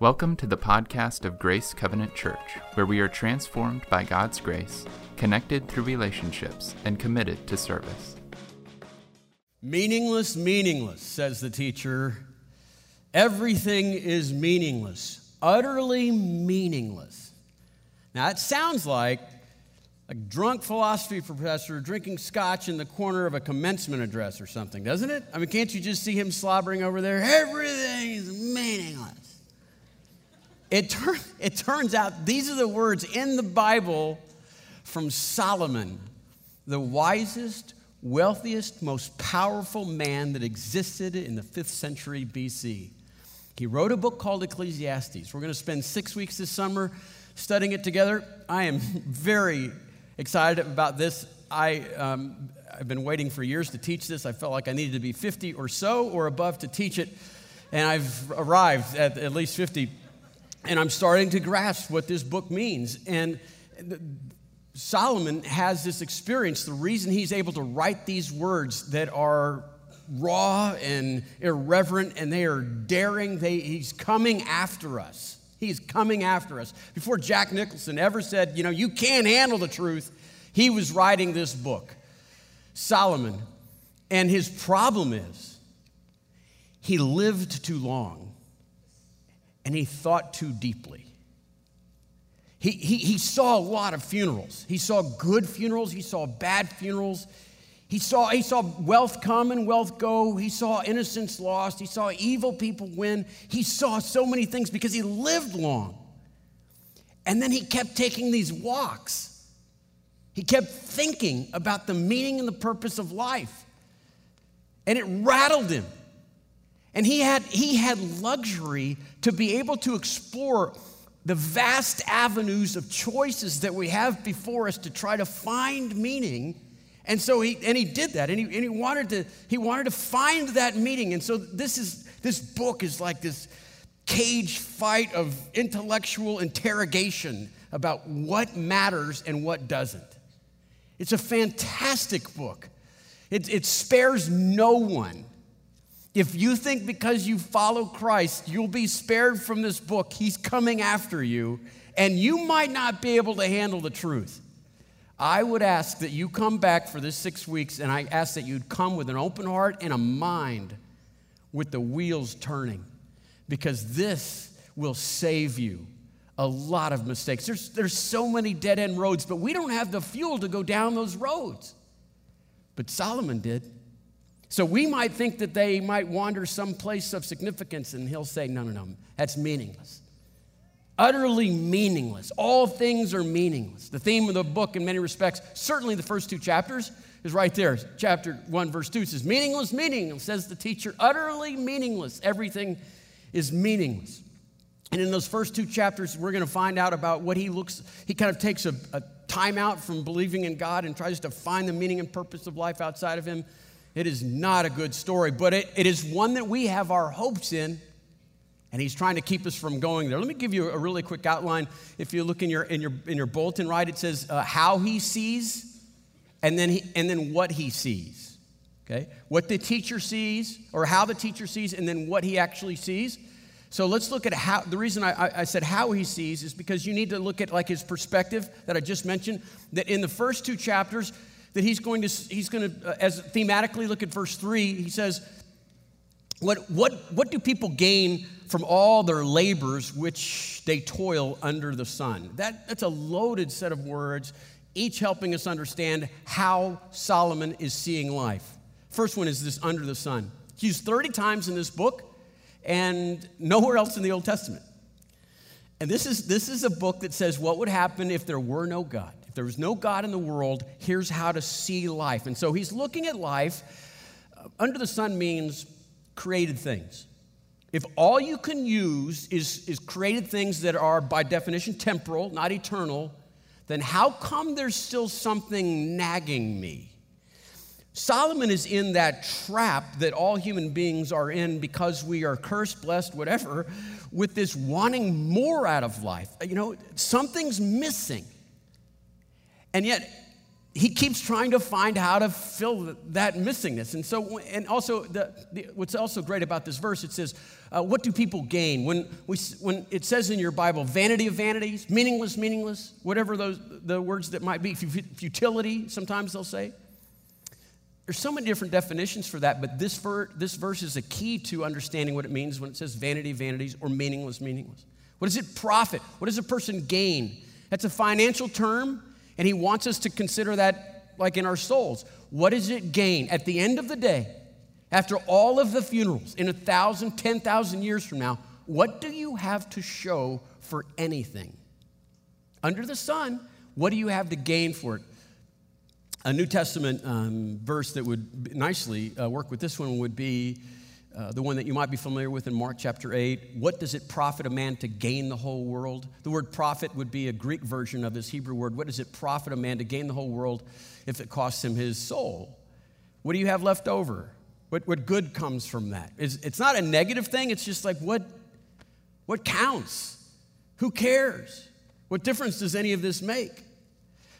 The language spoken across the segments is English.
Welcome to the podcast of Grace Covenant Church, where we are transformed by God's grace, connected through relationships, and committed to service. Meaningless, meaningless, says the teacher. Everything is meaningless, utterly meaningless. Now, it sounds like a drunk philosophy professor drinking scotch in the corner of a commencement address or something, doesn't it? I mean, can't you just see him slobbering over there? Everything is meaningless. It, tur- it turns out these are the words in the Bible from Solomon, the wisest, wealthiest, most powerful man that existed in the 5th century BC. He wrote a book called Ecclesiastes. We're going to spend six weeks this summer studying it together. I am very excited about this. I, um, I've been waiting for years to teach this. I felt like I needed to be 50 or so or above to teach it, and I've arrived at at least 50 and I'm starting to grasp what this book means. And Solomon has this experience. The reason he's able to write these words that are raw and irreverent and they are daring, they, he's coming after us. He's coming after us. Before Jack Nicholson ever said, you know, you can't handle the truth, he was writing this book, Solomon. And his problem is, he lived too long and he thought too deeply. He, he, he saw a lot of funerals. He saw good funerals, he saw bad funerals. He saw, he saw wealth come and wealth go. He saw innocence lost. He saw evil people win. He saw so many things because he lived long. And then he kept taking these walks. He kept thinking about the meaning and the purpose of life. And it rattled him. And he had, he had luxury to be able to explore the vast avenues of choices that we have before us to try to find meaning. And so he, and he did that. And he, and he, wanted to, he wanted to find that meaning. And so this, is, this book is like this cage fight of intellectual interrogation about what matters and what doesn't. It's a fantastic book. It, it spares no one. If you think because you follow Christ, you'll be spared from this book, he's coming after you, and you might not be able to handle the truth. I would ask that you come back for this six weeks, and I ask that you'd come with an open heart and a mind with the wheels turning, because this will save you a lot of mistakes. There's, there's so many dead end roads, but we don't have the fuel to go down those roads. But Solomon did. So we might think that they might wander someplace of significance, and he'll say, No, no, no, that's meaningless. Utterly meaningless. All things are meaningless. The theme of the book, in many respects, certainly the first two chapters, is right there. Chapter 1, verse 2 says, Meaningless, meaningless, says the teacher, utterly meaningless. Everything is meaningless. And in those first two chapters, we're going to find out about what he looks, he kind of takes a, a time out from believing in God and tries to find the meaning and purpose of life outside of him. It is not a good story, but it, it is one that we have our hopes in, and he's trying to keep us from going there. Let me give you a really quick outline. If you look in your, in your, in your bulletin, right, it says uh, how he sees, and then, he, and then what he sees. Okay? What the teacher sees, or how the teacher sees, and then what he actually sees. So let's look at how, the reason I, I, said how he sees is because you need to look at like his perspective that I just mentioned, that in the first two chapters, that he's going to, he's going to uh, as thematically look at verse 3, he says, what, what, what do people gain from all their labors which they toil under the sun? That, that's a loaded set of words, each helping us understand how Solomon is seeing life. First one is this under the sun. It's used 30 times in this book and nowhere else in the Old Testament. And this is, this is a book that says what would happen if there were no God. There was no God in the world, here's how to see life. And so he's looking at life. Uh, under the sun means created things. If all you can use is, is created things that are, by definition, temporal, not eternal, then how come there's still something nagging me? Solomon is in that trap that all human beings are in because we are cursed, blessed, whatever, with this wanting more out of life. You know, something's missing. And yet, he keeps trying to find how to fill that missingness. And so, and also, the, the, what's also great about this verse, it says, uh, What do people gain? When, we, when it says in your Bible, vanity of vanities, meaningless, meaningless, whatever those, the words that might be, futility, sometimes they'll say. There's so many different definitions for that, but this, ver- this verse is a key to understanding what it means when it says vanity vanities or meaningless, meaningless. What does it profit? What does a person gain? That's a financial term and he wants us to consider that like in our souls. What does it gain at the end of the day, after all of the funerals, in a thousand, ten thousand years from now? What do you have to show for anything? Under the sun, what do you have to gain for it? A New Testament um, verse that would nicely uh, work with this one would be uh, the one that you might be familiar with in Mark chapter 8. What does it profit a man to gain the whole world? The word profit would be a Greek version of this Hebrew word. What does it profit a man to gain the whole world if it costs him his soul? What do you have left over? What, what good comes from that? It's, it's not a negative thing, it's just like what, what counts? Who cares? What difference does any of this make?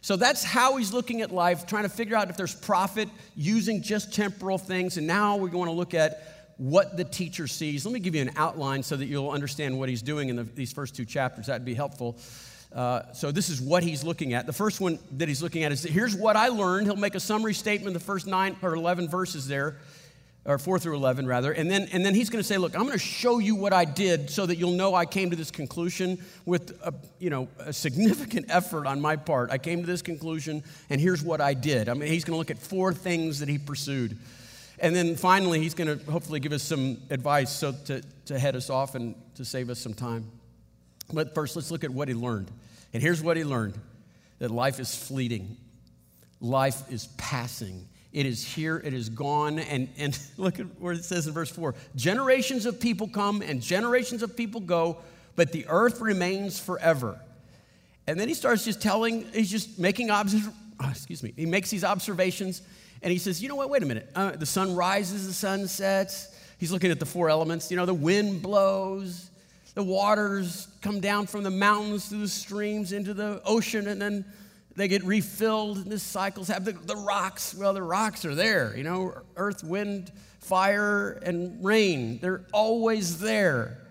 So that's how he's looking at life, trying to figure out if there's profit using just temporal things. And now we're going to look at what the teacher sees. Let me give you an outline so that you'll understand what he's doing in the, these first two chapters. That'd be helpful. Uh, so, this is what he's looking at. The first one that he's looking at is here's what I learned. He'll make a summary statement, the first nine or 11 verses there, or four through 11, rather. And then, and then he's going to say, Look, I'm going to show you what I did so that you'll know I came to this conclusion with a, you know, a significant effort on my part. I came to this conclusion, and here's what I did. I mean, he's going to look at four things that he pursued. And then finally, he's going to hopefully give us some advice so to, to head us off and to save us some time. But first, let's look at what he learned. And here's what he learned that life is fleeting, life is passing. It is here, it is gone. And, and look at where it says in verse 4 generations of people come and generations of people go, but the earth remains forever. And then he starts just telling, he's just making observations. Excuse me. He makes these observations and he says, You know what? Wait a minute. Uh, the sun rises, the sun sets. He's looking at the four elements. You know, the wind blows, the waters come down from the mountains through the streams into the ocean, and then they get refilled. And this cycles have the, the rocks. Well, the rocks are there. You know, earth, wind, fire, and rain. They're always there.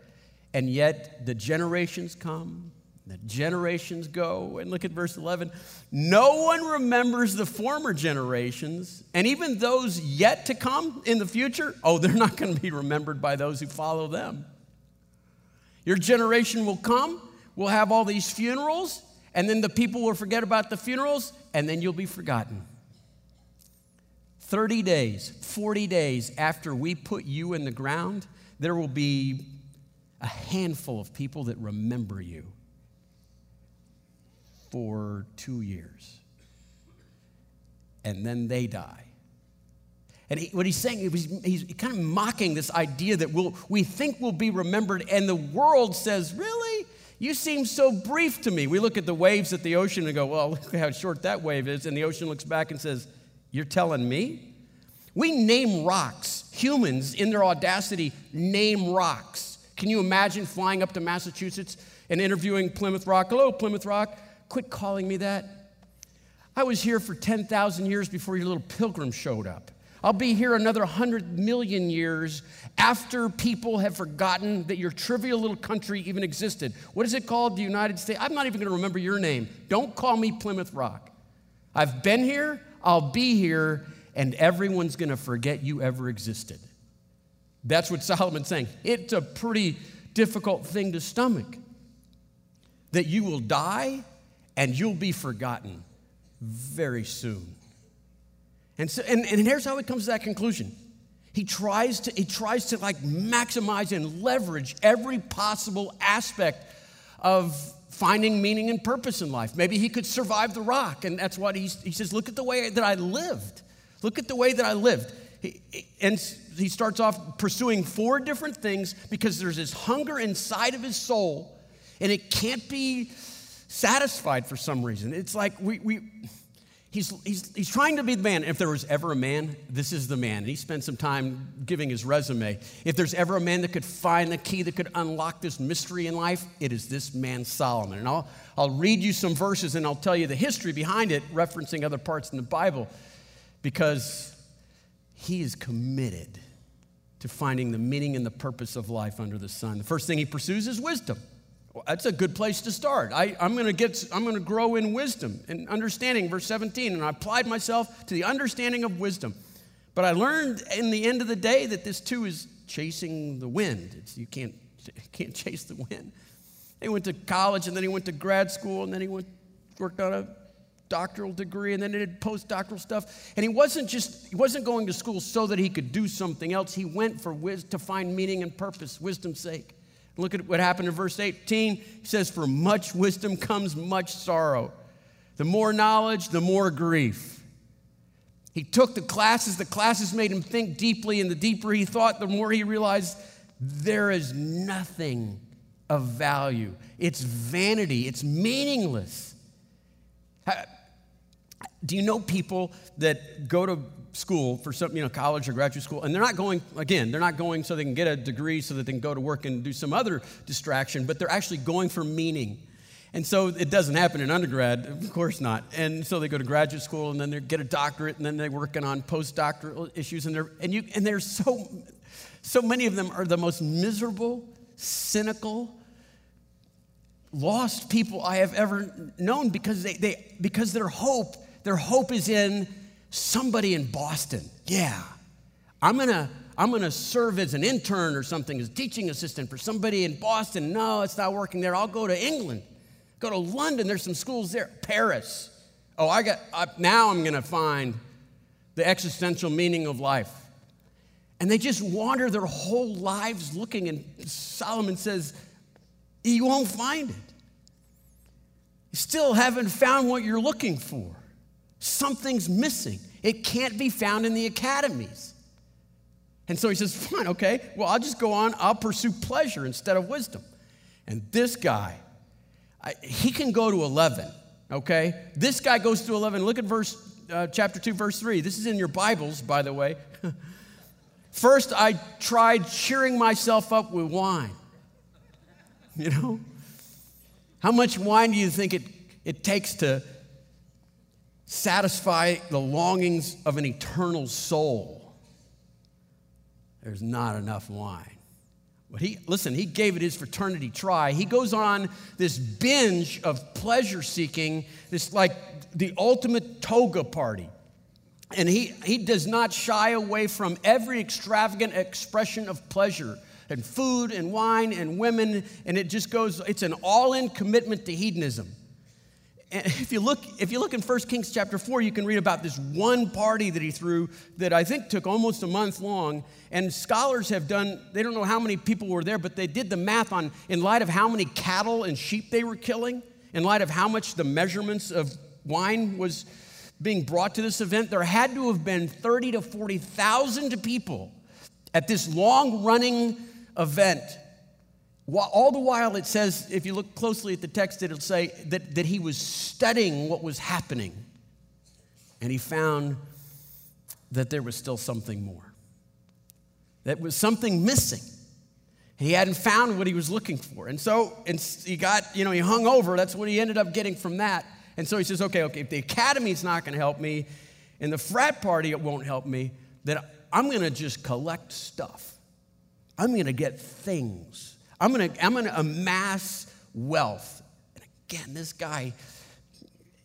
And yet the generations come the generations go, and look at verse 11. No one remembers the former generations, and even those yet to come in the future, oh, they're not going to be remembered by those who follow them. Your generation will come, we'll have all these funerals, and then the people will forget about the funerals, and then you'll be forgotten. 30 days, 40 days after we put you in the ground, there will be a handful of people that remember you for two years. And then they die. And he, what he's saying, he's, he's kind of mocking this idea that we'll, we think we'll be remembered, and the world says, Really? You seem so brief to me. We look at the waves at the ocean and go, Well, look how short that wave is. And the ocean looks back and says, You're telling me? We name rocks. Humans, in their audacity, name rocks. Can you imagine flying up to Massachusetts and interviewing Plymouth Rock? Hello, Plymouth Rock. Quit calling me that. I was here for 10,000 years before your little pilgrim showed up. I'll be here another 100 million years after people have forgotten that your trivial little country even existed. What is it called? The United States? I'm not even going to remember your name. Don't call me Plymouth Rock. I've been here, I'll be here, and everyone's going to forget you ever existed. That's what Solomon's saying. It's a pretty difficult thing to stomach. That you will die and you'll be forgotten very soon. And, so, and, and here's how he comes to that conclusion. He tries to, he tries to like maximize and leverage every possible aspect of finding meaning and purpose in life. Maybe he could survive the rock, and that's what he's, he says, look at the way that I lived. Look at the way that I lived. He, and he starts off pursuing four different things because there's this hunger inside of his soul, and it can't be satisfied for some reason. It's like we, we He's, he's, he's trying to be the man. If there was ever a man, this is the man. And he spent some time giving his resume. If there's ever a man that could find the key that could unlock this mystery in life, it is this man, Solomon. And I'll, I'll read you some verses and I'll tell you the history behind it, referencing other parts in the Bible, because he is committed to finding the meaning and the purpose of life under the sun. The first thing he pursues is wisdom. Well, that's a good place to start. I, am going to get, I'm going to grow in wisdom and understanding. Verse 17, and I applied myself to the understanding of wisdom. But I learned in the end of the day that this too is chasing the wind. It's, you can't, can't chase the wind. He went to college, and then he went to grad school, and then he went worked on a doctoral degree, and then he did postdoctoral stuff. And he wasn't just he wasn't going to school so that he could do something else. He went for wis- to find meaning and purpose, wisdom's sake. Look at what happened in verse 18. He says, For much wisdom comes much sorrow. The more knowledge, the more grief. He took the classes, the classes made him think deeply, and the deeper he thought, the more he realized there is nothing of value. It's vanity, it's meaningless. Do you know people that go to school for some, you know, college or graduate school, and they're not going, again, they're not going so they can get a degree so that they can go to work and do some other distraction, but they're actually going for meaning. And so it doesn't happen in undergrad, of course not. And so they go to graduate school and then they get a doctorate and then they're working on postdoctoral issues and they're and you and there's so so many of them are the most miserable, cynical, lost people I have ever known because they, they because their hope, their hope is in somebody in Boston. Yeah, I'm gonna, I'm gonna serve as an intern or something, as teaching assistant for somebody in Boston. No, it's not working there. I'll go to England, go to London. There's some schools there. Paris. Oh, I got, now I'm gonna find the existential meaning of life. And they just wander their whole lives looking, and Solomon says, You won't find it. You still haven't found what you're looking for. Something's missing. It can't be found in the academies. And so he says, Fine, okay, well, I'll just go on. I'll pursue pleasure instead of wisdom. And this guy, I, he can go to 11, okay? This guy goes to 11. Look at verse, uh, chapter 2, verse 3. This is in your Bibles, by the way. First, I tried cheering myself up with wine. You know? How much wine do you think it, it takes to satisfy the longings of an eternal soul, there's not enough wine. But he, listen, he gave it his fraternity try. He goes on this binge of pleasure seeking, this like the ultimate toga party. And he, he does not shy away from every extravagant expression of pleasure and food and wine and women. And it just goes, it's an all in commitment to hedonism if you look if you look in 1 kings chapter 4 you can read about this one party that he threw that i think took almost a month long. And scholars have done they don't know how many people were there but they did the math on in light of how many cattle and sheep they were killing in light of how much the measurements of wine was being brought to this event there had to have been 30 to 40,000 people at this long running event all the while, it says, if you look closely at the text, it'll say that, that he was studying what was happening. And he found that there was still something more. That was something missing. He hadn't found what he was looking for. And so and he got, you know, he hung over. That's what he ended up getting from that. And so he says, okay, okay, if the academy's not going to help me and the frat party it won't help me, then I'm going to just collect stuff. I'm going to get things I'm gonna, I'm gonna amass wealth. And again, this guy,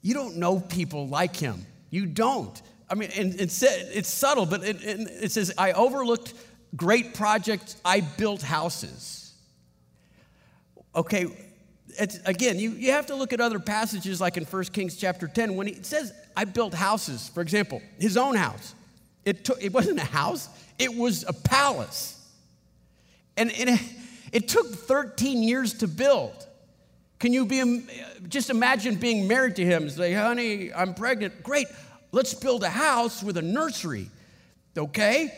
you don't know people like him. You don't. I mean, and it's, it's subtle, but it, it says, I overlooked great projects, I built houses. Okay, it's, again, you, you have to look at other passages like in 1 Kings chapter 10 when he says, I built houses. For example, his own house. It, took, it wasn't a house, it was a palace. And, and it took 13 years to build. Can you be, just imagine being married to him and say, honey, I'm pregnant. Great, let's build a house with a nursery, okay?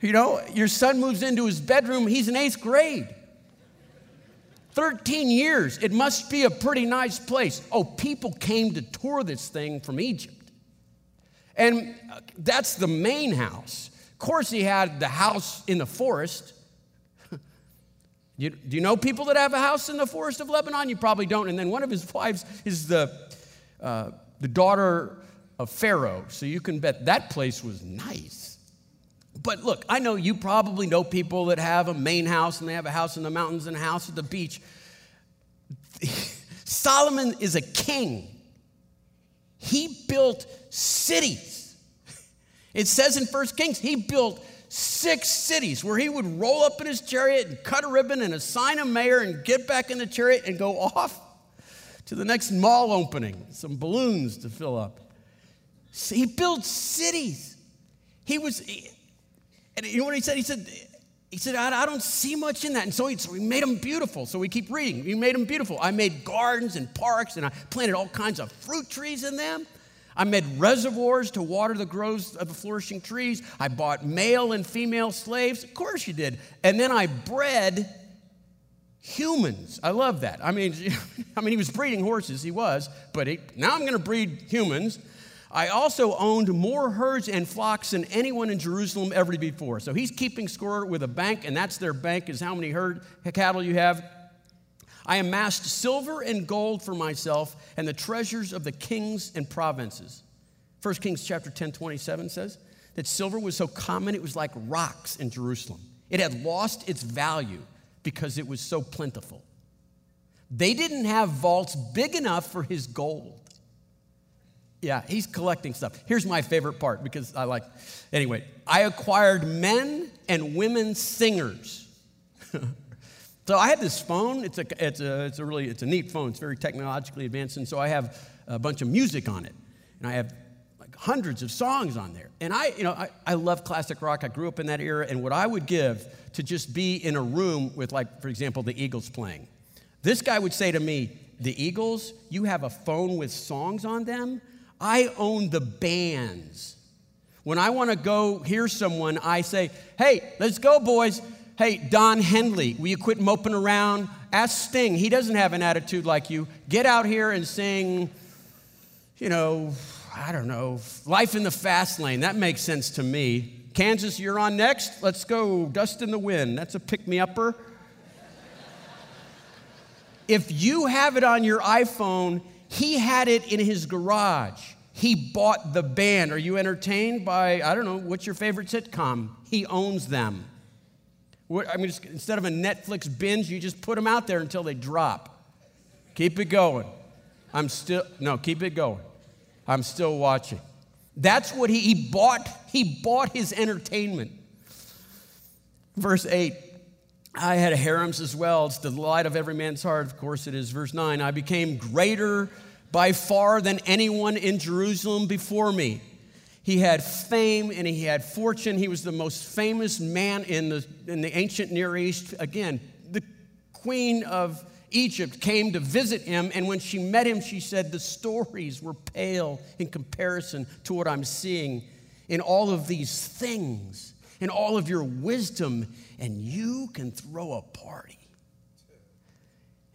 You know, your son moves into his bedroom, he's in eighth grade. 13 years, it must be a pretty nice place. Oh, people came to tour this thing from Egypt. And uh, that's the main house. Of course, he had the house in the forest. You, do you know people that have a house in the forest of Lebanon? You probably don't. And then one of his wives is the, uh, the daughter of Pharaoh. So you can bet that place was nice. But look, I know you probably know people that have a main house and they have a house in the mountains and a house at the beach. Solomon is a king. He built cities. It says in First Kings, he built six cities where he would roll up in his chariot and cut a ribbon and assign a mayor and get back in the chariot and go off to the next mall opening, some balloons to fill up. So he built cities. He was, and you know what he said? He said, he said, I, I don't see much in that. And so he, so he made them beautiful. So we keep reading. He made them beautiful. I made gardens and parks, and I planted all kinds of fruit trees in them. I made reservoirs to water the growth of the flourishing trees. I bought male and female slaves. Of course you did. And then I bred humans. I love that. I mean, I mean, he was breeding horses, he was, but he, now I'm going to breed humans. I also owned more herds and flocks than anyone in Jerusalem ever before. So he's keeping score with a bank, and that's their bank is how many herd cattle you have. I amassed silver and gold for myself and the treasures of the kings and provinces. 1 Kings chapter 10, 27 says that silver was so common it was like rocks in Jerusalem. It had lost its value because it was so plentiful. They didn't have vaults big enough for his gold. Yeah, he's collecting stuff. Here's my favorite part because I like, anyway, I acquired men and women singers. so I have this phone. It's a, it's a, it's a really, it's a neat phone. It's very technologically advanced. And so I have a bunch of music on it. And I have like hundreds of songs on there. And I, you know, I, I love classic rock. I grew up in that era. And what I would give to just be in a room with, like, for example, the Eagles playing. This guy would say to me, the Eagles, you have a phone with songs on them? I own the bands. When I want to go hear someone, I say, hey, let's go, boys. Hey, Don Henley, will you quit moping around? Ask Sting. He doesn't have an attitude like you. Get out here and sing, you know, I don't know, Life in the Fast Lane. That makes sense to me. Kansas, you're on next. Let's go, Dust in the Wind. That's a pick me upper. if you have it on your iPhone, he had it in his garage. He bought the band. Are you entertained by, I don't know, what's your favorite sitcom? He owns them. I mean, just, instead of a Netflix binge, you just put them out there until they drop. Keep it going. I'm still, no, keep it going. I'm still watching. That's what he, he bought. He bought his entertainment. Verse 8 I had harems as well. It's the delight of every man's heart. Of course, it is. Verse 9 I became greater by far than anyone in Jerusalem before me. He had fame and he had fortune. He was the most famous man in the, in the ancient Near East. Again, the queen of Egypt came to visit him, and when she met him, she said, The stories were pale in comparison to what I'm seeing in all of these things, in all of your wisdom and you can throw a party.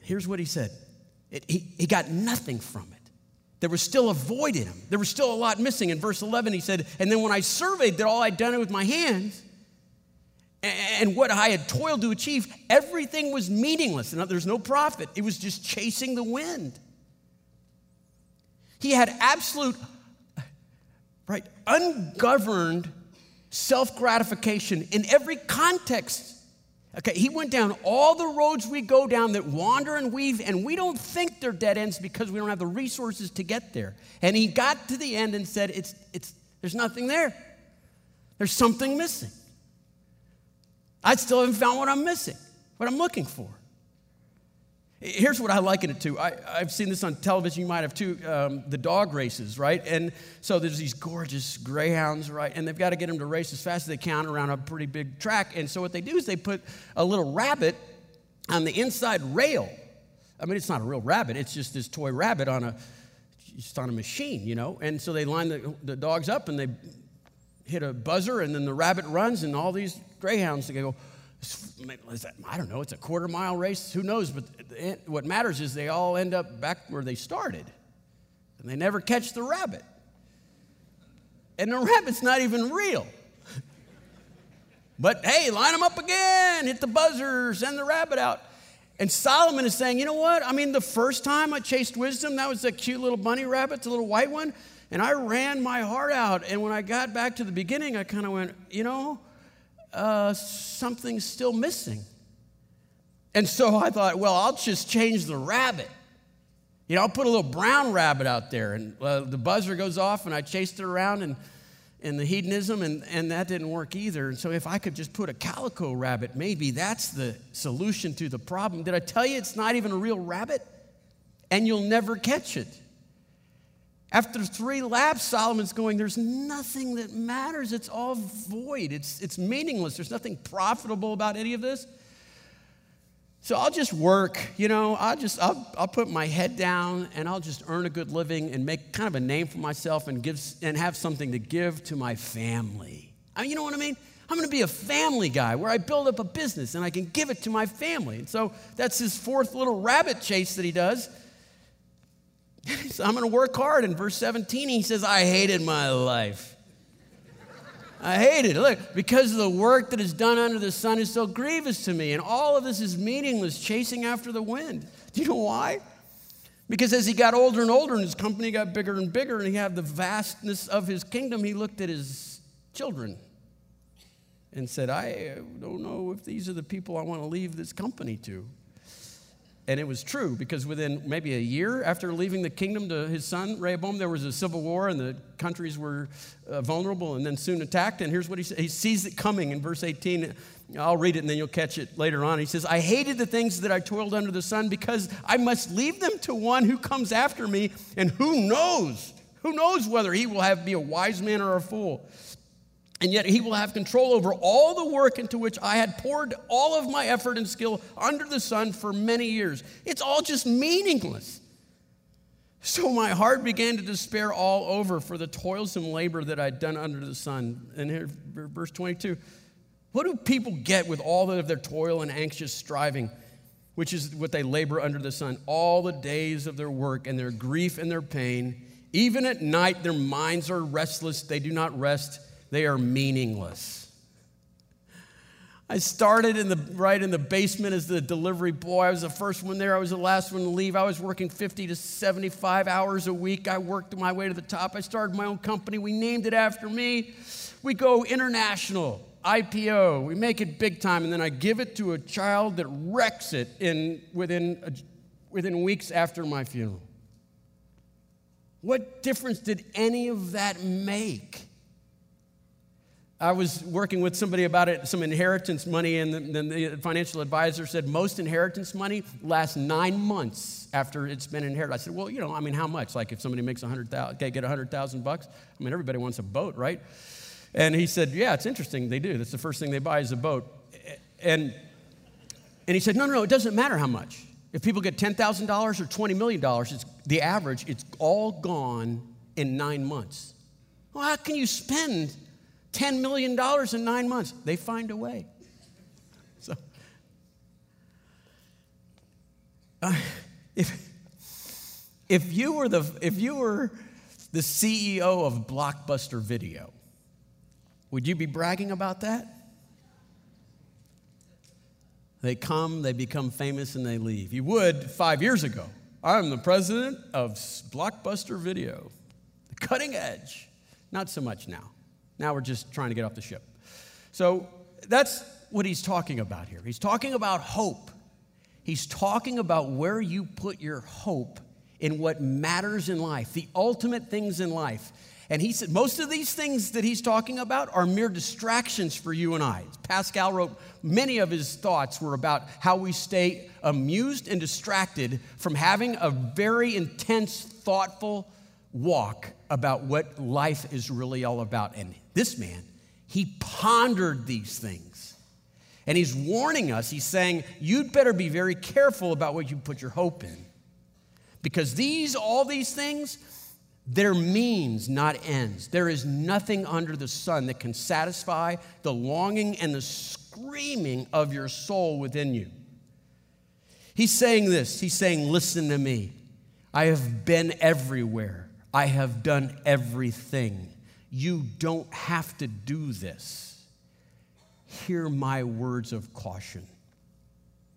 Here's what he said it, he, he got nothing from it. There was still a void in him. There was still a lot missing. In verse 11, he said, And then when I surveyed that all I'd done with my hands and what I had toiled to achieve, everything was meaningless. And there's no profit. It was just chasing the wind. He had absolute, right, ungoverned self gratification in every context. Okay, he went down all the roads we go down that wander and weave, and we don't think they're dead ends because we don't have the resources to get there. And he got to the end and said, it's, it's, There's nothing there. There's something missing. I still haven't found what I'm missing, what I'm looking for. Here's what I liken it to. I, have seen this on television. You might have too. Um, the dog races, right? And so there's these gorgeous greyhounds, right? And they've got to get them to race as fast as they can around a pretty big track. And so what they do is they put a little rabbit on the inside rail. I mean, it's not a real rabbit. It's just this toy rabbit on a just on a machine, you know. And so they line the, the dogs up and they hit a buzzer, and then the rabbit runs, and all these greyhounds they go I don't know, it's a quarter mile race, who knows? But what matters is they all end up back where they started, and they never catch the rabbit. and the rabbit's not even real. But hey, line them up again, hit the buzzer, send the rabbit out. And Solomon is saying, you know what? I mean, the first time I chased wisdom, that was a cute little bunny rabbit, the little white one, and I ran my heart out. And when I got back to the beginning, I kind of went, you know, uh, something's still missing. And so I thought, well, I'll just change the rabbit. You know, I'll put a little brown rabbit out there, and uh, the buzzer goes off, and I chased it around, and and the hedonism, and, and that didn't work either. And so, if I could just put a calico rabbit, maybe that's the solution to the problem. Did I tell you it's not even a real rabbit? And you'll never catch it. After three laps, Solomon's going, There's nothing that matters. It's all void, it's, it's meaningless. There's nothing profitable about any of this. So I'll just work, you know, I'll just, I'll, I'll put my head down and I'll just earn a good living and make kind of a name for myself and, give, and have something to give to my family. I mean, you know what I mean? I'm going to be a family guy where I build up a business and I can give it to my family. And so that's his fourth little rabbit chase that he does. so I'm going to work hard. In verse 17, he says, I hated my life. I hate it. Look, because the work that is done under the sun is so grievous to me, and all of this is meaningless, chasing after the wind. Do you know why? Because as he got older and older, and his company got bigger and bigger, and he had the vastness of his kingdom, he looked at his children and said, I don't know if these are the people I want to leave this company to. And it was true because within maybe a year after leaving the kingdom to his son, Rehoboam, there was a civil war and the countries were uh, vulnerable and then soon attacked. And here's what he says He sees it coming in verse 18. I'll read it and then you'll catch it later on. He says, I hated the things that I toiled under the sun because I must leave them to one who comes after me and who knows, who knows whether he will have be a wise man or a fool and yet he will have control over all the work into which I had poured all of my effort and skill under the sun for many years. It's all just meaningless. So my heart began to despair all over for the toilsome labor that I'd done under the sun. And here, verse 22 What do people get with all of their toil and anxious striving, which is what they labor under the sun? All the days of their work and their grief and their pain. Even at night, their minds are restless, they do not rest they are meaningless. I started in the, right in the basement as the delivery boy. I was the first one there. I was the last one to leave. I was working 50 to 75 hours a week. I worked my way to the top. I started my own company. We named it after me. We go international, IPO. We make it big time, and then I give it to a child that wrecks it in, within, a, within weeks after my funeral. What difference did any of that make? I was working with somebody about it, some inheritance money, and then the financial advisor said most inheritance money lasts nine months after it's been inherited. I said, well, you know, I mean, how much? Like if somebody makes a hundred thousand, okay, get a hundred thousand bucks. I mean, everybody wants a boat, right? And he said, yeah, it's interesting. They do. That's the first thing they buy is a boat. And and he said, no, no, no, it doesn't matter how much. If people get ten thousand dollars or twenty million dollars, it's the average. It's all gone in nine months. Well, how can you spend $10 million in nine months. They find a way. So, uh, if, if, you were the, if you were the CEO of Blockbuster Video, would you be bragging about that? They come, they become famous, and they leave. You would five years ago. I'm the president of Blockbuster Video, the cutting edge. Not so much now. Now we're just trying to get off the ship. So that's what he's talking about here. He's talking about hope. He's talking about where you put your hope in what matters in life, the ultimate things in life. And he said most of these things that he's talking about are mere distractions for you and I. Pascal wrote many of his thoughts were about how we stay amused and distracted from having a very intense, thoughtful walk about what life is really all about. And this man, he pondered these things. And he's warning us, he's saying, you'd better be very careful about what you put your hope in. Because these, all these things, they're means, not ends. There is nothing under the sun that can satisfy the longing and the screaming of your soul within you. He's saying this He's saying, Listen to me. I have been everywhere, I have done everything. You don't have to do this. Hear my words of caution.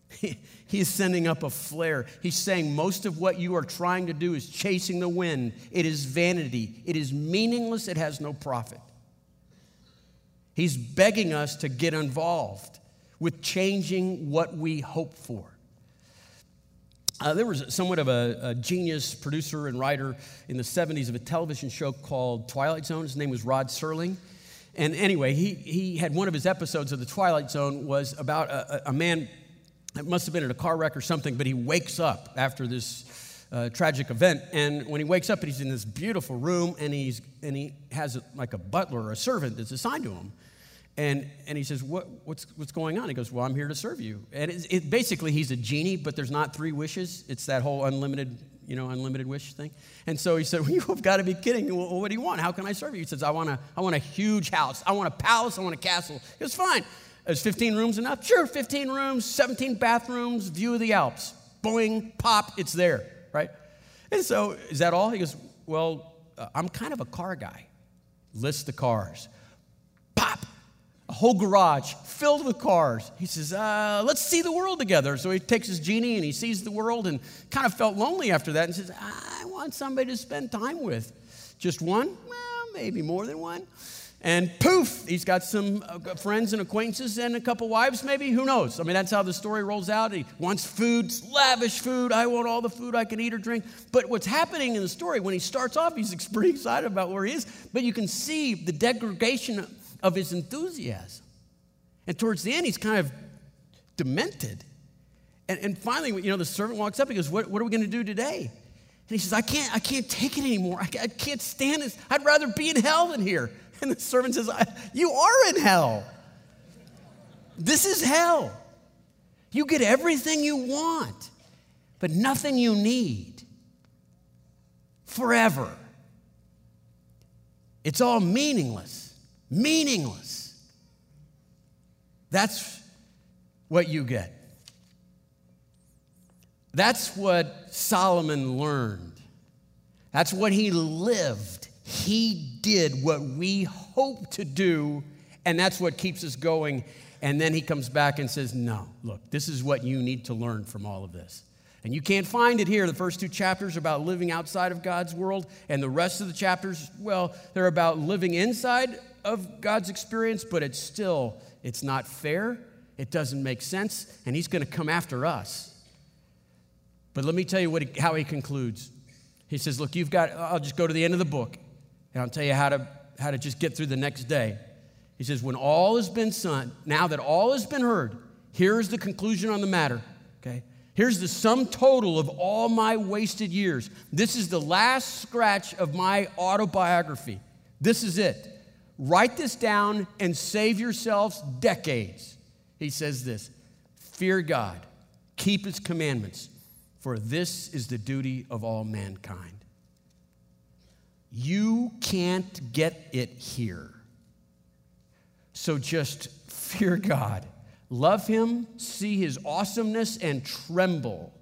He, He's sending up a flare. He's saying most of what you are trying to do is chasing the wind. It is vanity. It is meaningless. It has no profit. He's begging us to get involved with changing what we hope for. Uh, there was somewhat of a, a, genius producer and writer in the 70s of a television show called Twilight Zone. His name was Rod Serling. And anyway, he, he had one of his episodes of The Twilight Zone was about a, a man it must have been in a car wreck or something, but he wakes up after this uh, tragic event. And when he wakes up, he's in this beautiful room, and, he's, and he has a, like a butler or a servant that's assigned to him. And, and he says, what, what's, what's going on? He goes, Well, I'm here to serve you. And it, it, basically, he's a genie, but there's not three wishes. It's that whole unlimited, you know, unlimited wish thing. And so he said, well, You've got to be kidding. Well, what do you want? How can I serve you? He says, I want, a, I want a huge house. I want a palace. I want a castle. He goes, Fine. Is 15 rooms enough? Sure, 15 rooms, 17 bathrooms, view of the Alps. Boing, pop, it's there, right? And so, is that all? He goes, Well, uh, I'm kind of a car guy. List the cars. Pop, a whole garage filled with cars. He says, uh, Let's see the world together. So he takes his genie and he sees the world and kind of felt lonely after that and says, I want somebody to spend time with. Just one? Well, maybe more than one. And poof, he's got some uh, friends and acquaintances and a couple wives, maybe. Who knows? I mean, that's how the story rolls out. He wants food, lavish food. I want all the food I can eat or drink. But what's happening in the story, when he starts off, he's pretty excited about where he is. But you can see the degradation of his enthusiasm. And towards the end, he's kind of demented. And, and finally, you know, the servant walks up. He goes, What, what are we going to do today? And he says, I can't, I can't take it anymore. I, I can't stand this. I'd rather be in hell than here. And the servant says, You are in hell. This is hell. You get everything you want, but nothing you need forever. It's all meaningless. Meaningless. That's what you get. That's what Solomon learned. That's what he lived. He did what we hope to do, and that's what keeps us going. And then he comes back and says, No, look, this is what you need to learn from all of this. And you can't find it here. The first two chapters are about living outside of God's world, and the rest of the chapters, well, they're about living inside of God's experience, but it's still, it's not fair. It doesn't make sense, and he's going to come after us. But let me tell you what he, how he concludes. He says, Look, you've got, I'll just go to the end of the book. And I'll tell you how to, how to just get through the next day. He says, When all has been done, now that all has been heard, here's the conclusion on the matter. Okay? Here's the sum total of all my wasted years. This is the last scratch of my autobiography. This is it. Write this down and save yourselves decades. He says this Fear God, keep his commandments, for this is the duty of all mankind. You can't get it here. So just fear God, love Him, see His awesomeness, and tremble,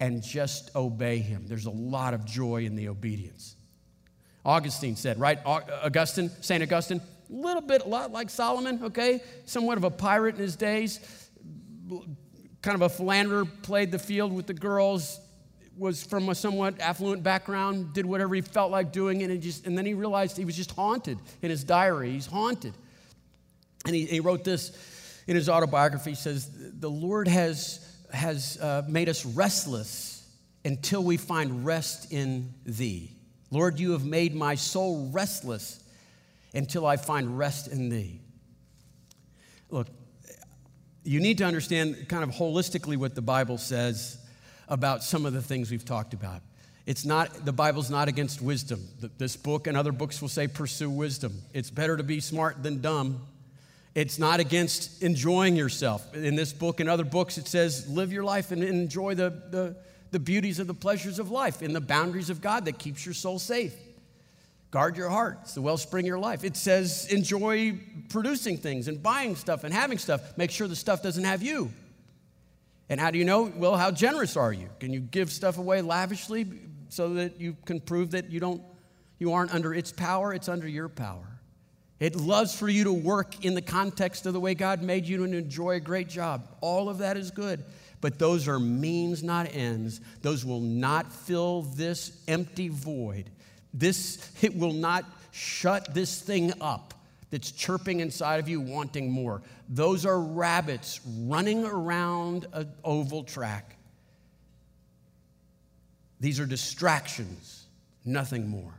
and just obey Him. There's a lot of joy in the obedience. Augustine said, right? Augustine, St. Augustine, a little bit, a lot like Solomon, okay? Somewhat of a pirate in his days, kind of a philanderer, played the field with the girls, was from a somewhat affluent background, did whatever he felt like doing, and, just, and then he realized he was just haunted in his diary. He's haunted. And he, he wrote this in his autobiography. He says, The Lord has, has uh, made us restless until we find rest in thee. Lord, you have made my soul restless until I find rest in thee. Look, you need to understand kind of holistically what the Bible says about some of the things we've talked about. It's not, the Bible's not against wisdom. This book and other books will say pursue wisdom. It's better to be smart than dumb. It's not against enjoying yourself. In this book and other books, it says live your life and enjoy the, the, the beauties of the pleasures of life in the boundaries of God that keeps your soul safe. Guard your heart. It's the wellspring of your life. It says enjoy producing things and buying stuff and having stuff. Make sure the stuff doesn't have you. And how do you know? Well, how generous are you? Can you give stuff away lavishly so that you can prove that you don't, You aren't under its power, it's under your power. It loves for you to work in the context of the way God made you and enjoy a great job. All of that is good. But those are means, not ends. Those will not fill this empty void. This, it will not shut this thing up that's chirping inside of you, wanting more. Those are rabbits running around an oval track. These are distractions, nothing more.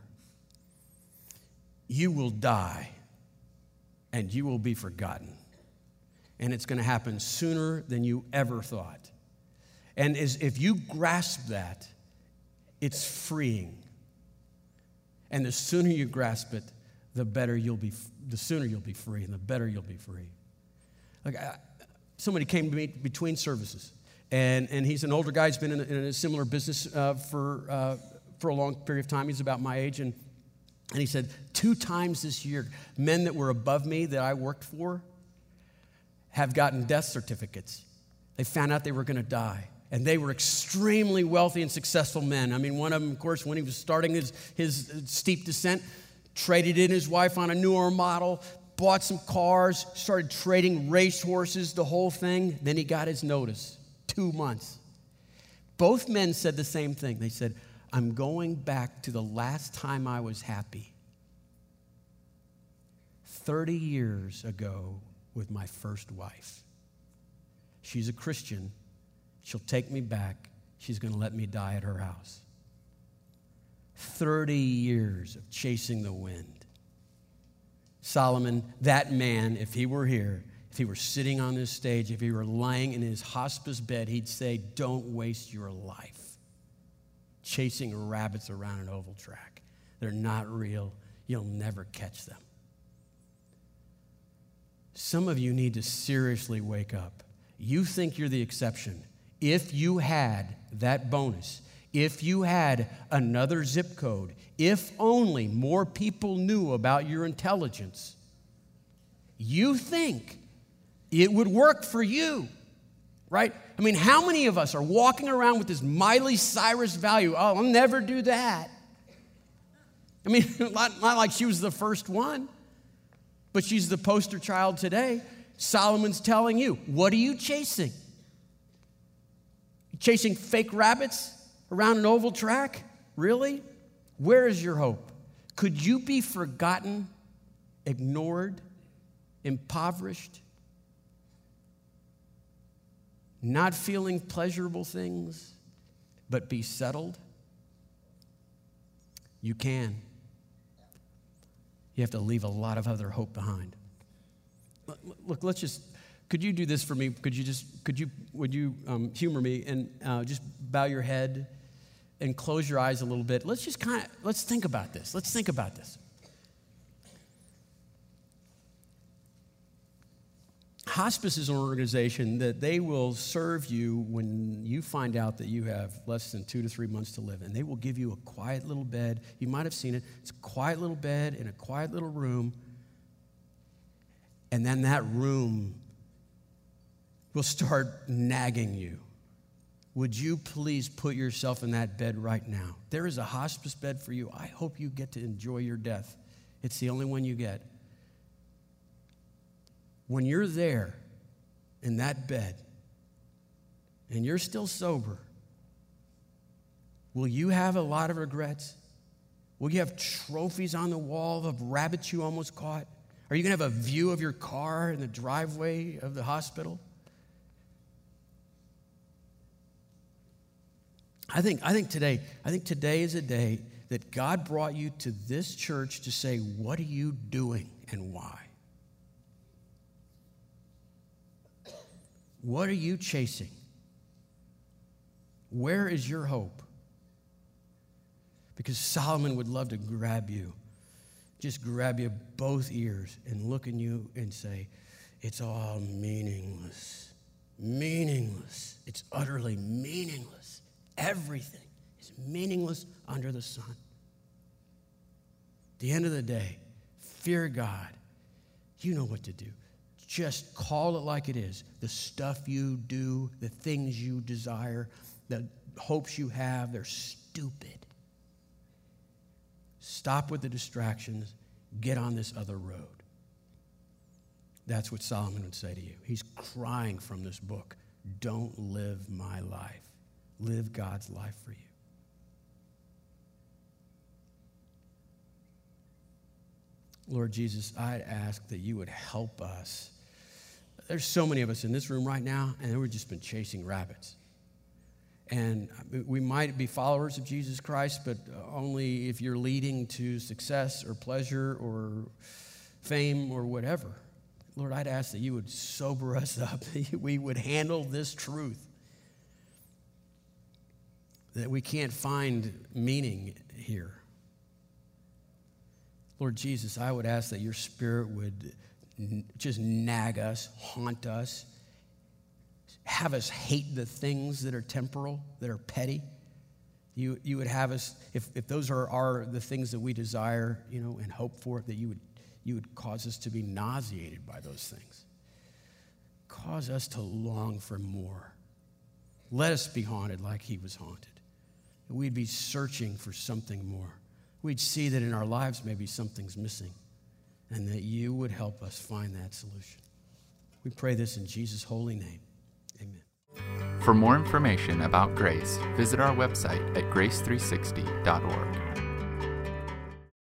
You will die and you will be forgotten. And it's going to happen sooner than you ever thought. And if you grasp that, it's freeing. And the sooner you grasp it, the better you'll be, the sooner you'll be free, and the better you'll be free. Like I, somebody came to me between services, and, and he's an older guy. He's been in a, in a similar business uh, for, uh, for a long period of time. He's about my age, and, and he said, two times this year, men that were above me that I worked for have gotten death certificates. They found out they were going to die and they were extremely wealthy and successful men. I mean, one of them, of course, when he was starting his, his uh, steep descent, traded in his wife on a newer model, bought some cars, started trading racehorses, the whole thing. Then he got his notice two months. Both men said the same thing. They said, I'm going back to the last time I was happy. 30 years ago with my first wife. She's a Christian She'll take me back. She's going to let me die at her house. 30 years of chasing the wind. Solomon, that man, if he were here, if he were sitting on this stage, if he were lying in his hospice bed, he'd say, Don't waste your life chasing rabbits around an oval track. They're not real. You'll never catch them. Some of you need to seriously wake up. You think you're the exception if you had that bonus, if you had another zip code, if only more people knew about your intelligence, you think it would work for you, right? I mean, how many of us are walking around with this Miley Cyrus value? Oh, I'll never do that. I mean, not, not like she was the first one, but she's the poster child today. Solomon's telling you, what are you chasing? Chasing fake rabbits around an oval track? Really? Where is your hope? Could you be forgotten, ignored, impoverished, not feeling pleasurable things, but be settled? You can. You have to leave a lot of other hope behind. Look, let's just could you do this for me? Could you just, could you, would you um, humor me and uh, just bow your head and close your eyes a little bit? Let's just kind of, let's think about this. Let's think about this. Hospice is an organization that they will serve you when you find out that you have less than two to three months to live. And they will give you a quiet little bed. You might have seen it. It's a quiet little bed in a quiet little room. And then that room will start nagging you. Would you please put yourself in that bed right now? There is a hospice bed for you. I hope you get to enjoy your death. It's the only one you get. When you're there in that bed and you're still sober, will you have a lot of regrets? Will you have trophies on the wall of rabbits you almost caught? Are you going to have a view of your car in the driveway of the hospital? I think, I think today, I think today is a day that God brought you to this church to say, what are you doing and why? What are you chasing? Where is your hope? Because Solomon would love to grab you, just grab you both ears and look in you and say, It's all meaningless. Meaningless. It's utterly meaningless. Everything is meaningless under the sun. At the end of the day, fear God. You know what to do. Just call it like it is. The stuff you do, the things you desire, the hopes you have, they're stupid. Stop with the distractions. Get on this other road. That's what Solomon would say to you. He's crying from this book Don't live my life, live God's life for you. Lord Jesus, I'd ask that you would help us. There's so many of us in this room right now, and we've just been chasing rabbits. And we might be followers of Jesus Christ, but only if you're leading to success or pleasure or fame or whatever. Lord, I'd ask that you would sober us up, that we would handle this truth, that we can't find meaning here. Lord Jesus, I would ask that your spirit would just nag us, haunt us, have us hate the things that are temporal, that are petty. You, you would have us, if, if those are, are the things that we desire, you know, and hope for, that you would, you would cause us to be nauseated by those things. Cause us to long for more. Let us be haunted like he was haunted. We'd be searching for something more we'd see that in our lives maybe something's missing and that you would help us find that solution. We pray this in Jesus' holy name. Amen. For more information about grace, visit our website at grace360.org.